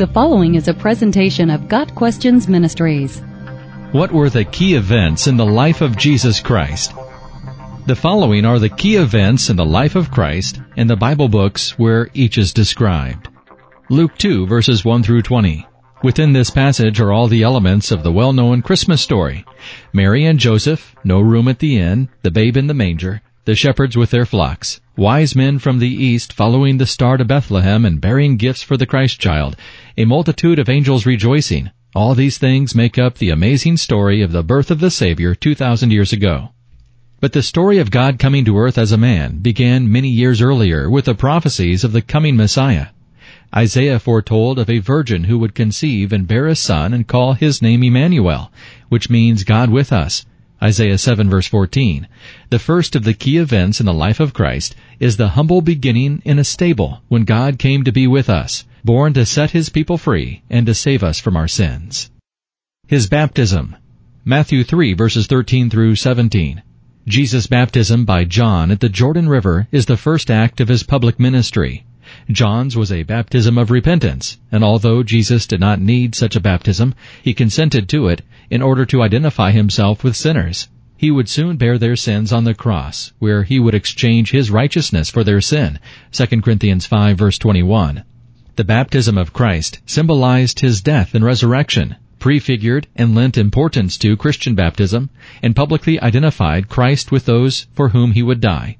The following is a presentation of Got Questions Ministries. What were the key events in the life of Jesus Christ? The following are the key events in the life of Christ in the Bible books where each is described. Luke 2 verses 1 through 20. Within this passage are all the elements of the well-known Christmas story. Mary and Joseph, no room at the inn, the babe in the manger, the shepherds with their flocks, wise men from the east following the star to Bethlehem and bearing gifts for the Christ child, a multitude of angels rejoicing. All these things make up the amazing story of the birth of the Savior 2,000 years ago. But the story of God coming to earth as a man began many years earlier with the prophecies of the coming Messiah. Isaiah foretold of a virgin who would conceive and bear a son and call his name Emmanuel, which means God with us. Isaiah 7 verse 14. The first of the key events in the life of Christ is the humble beginning in a stable when God came to be with us, born to set his people free and to save us from our sins. His baptism. Matthew 3 verses 13 through 17. Jesus' baptism by John at the Jordan River is the first act of his public ministry. John's was a baptism of repentance, and although Jesus did not need such a baptism, he consented to it in order to identify himself with sinners. He would soon bear their sins on the cross, where he would exchange his righteousness for their sin. 2 Corinthians 5 verse 21. The baptism of Christ symbolized his death and resurrection, prefigured and lent importance to Christian baptism, and publicly identified Christ with those for whom he would die.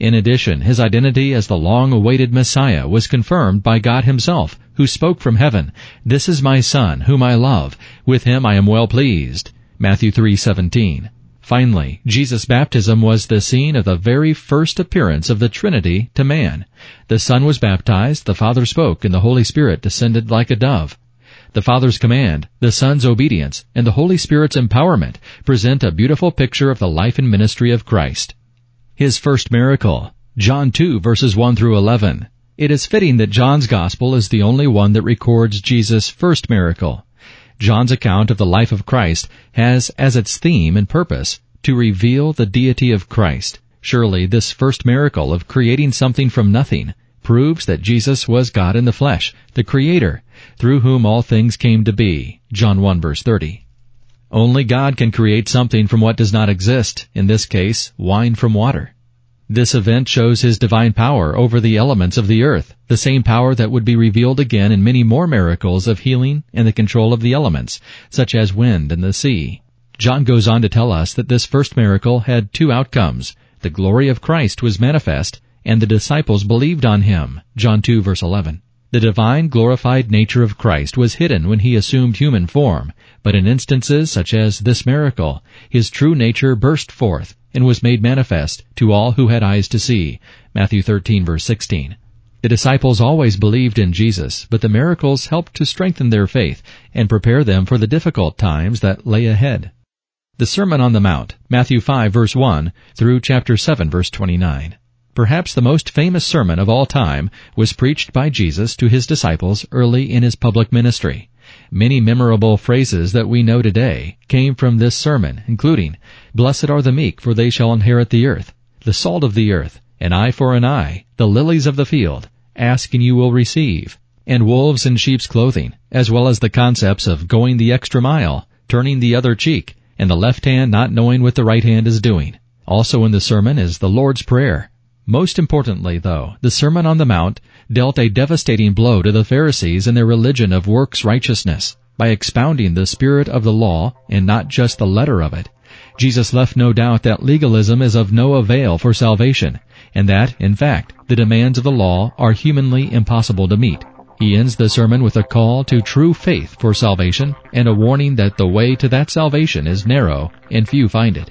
In addition, his identity as the long-awaited Messiah was confirmed by God himself, who spoke from heaven, This is my Son, whom I love. With him I am well pleased. Matthew 3:17. Finally, Jesus' baptism was the scene of the very first appearance of the Trinity to man. The Son was baptized, the Father spoke, and the Holy Spirit descended like a dove. The Father's command, the Son's obedience, and the Holy Spirit's empowerment present a beautiful picture of the life and ministry of Christ. His first miracle, John 2 verses 1 through 11. It is fitting that John's gospel is the only one that records Jesus' first miracle. John's account of the life of Christ has as its theme and purpose to reveal the deity of Christ. Surely this first miracle of creating something from nothing proves that Jesus was God in the flesh, the Creator, through whom all things came to be. John 1 verse 30. Only God can create something from what does not exist, in this case, wine from water. This event shows his divine power over the elements of the earth, the same power that would be revealed again in many more miracles of healing and the control of the elements, such as wind and the sea. John goes on to tell us that this first miracle had two outcomes. The glory of Christ was manifest, and the disciples believed on him. John 2 verse 11. The divine glorified nature of Christ was hidden when he assumed human form, but in instances such as this miracle, his true nature burst forth and was made manifest to all who had eyes to see. Matthew 13 verse 16. The disciples always believed in Jesus, but the miracles helped to strengthen their faith and prepare them for the difficult times that lay ahead. The Sermon on the Mount, Matthew 5 verse 1 through chapter 7 verse 29. Perhaps the most famous sermon of all time was preached by Jesus to his disciples early in his public ministry. Many memorable phrases that we know today came from this sermon, including, Blessed are the meek, for they shall inherit the earth, the salt of the earth, an eye for an eye, the lilies of the field, ask and you will receive, and wolves in sheep's clothing, as well as the concepts of going the extra mile, turning the other cheek, and the left hand not knowing what the right hand is doing. Also in the sermon is the Lord's Prayer, most importantly, though, the Sermon on the Mount dealt a devastating blow to the Pharisees and their religion of works righteousness by expounding the spirit of the law and not just the letter of it. Jesus left no doubt that legalism is of no avail for salvation, and that, in fact, the demands of the law are humanly impossible to meet. He ends the sermon with a call to true faith for salvation and a warning that the way to that salvation is narrow and few find it.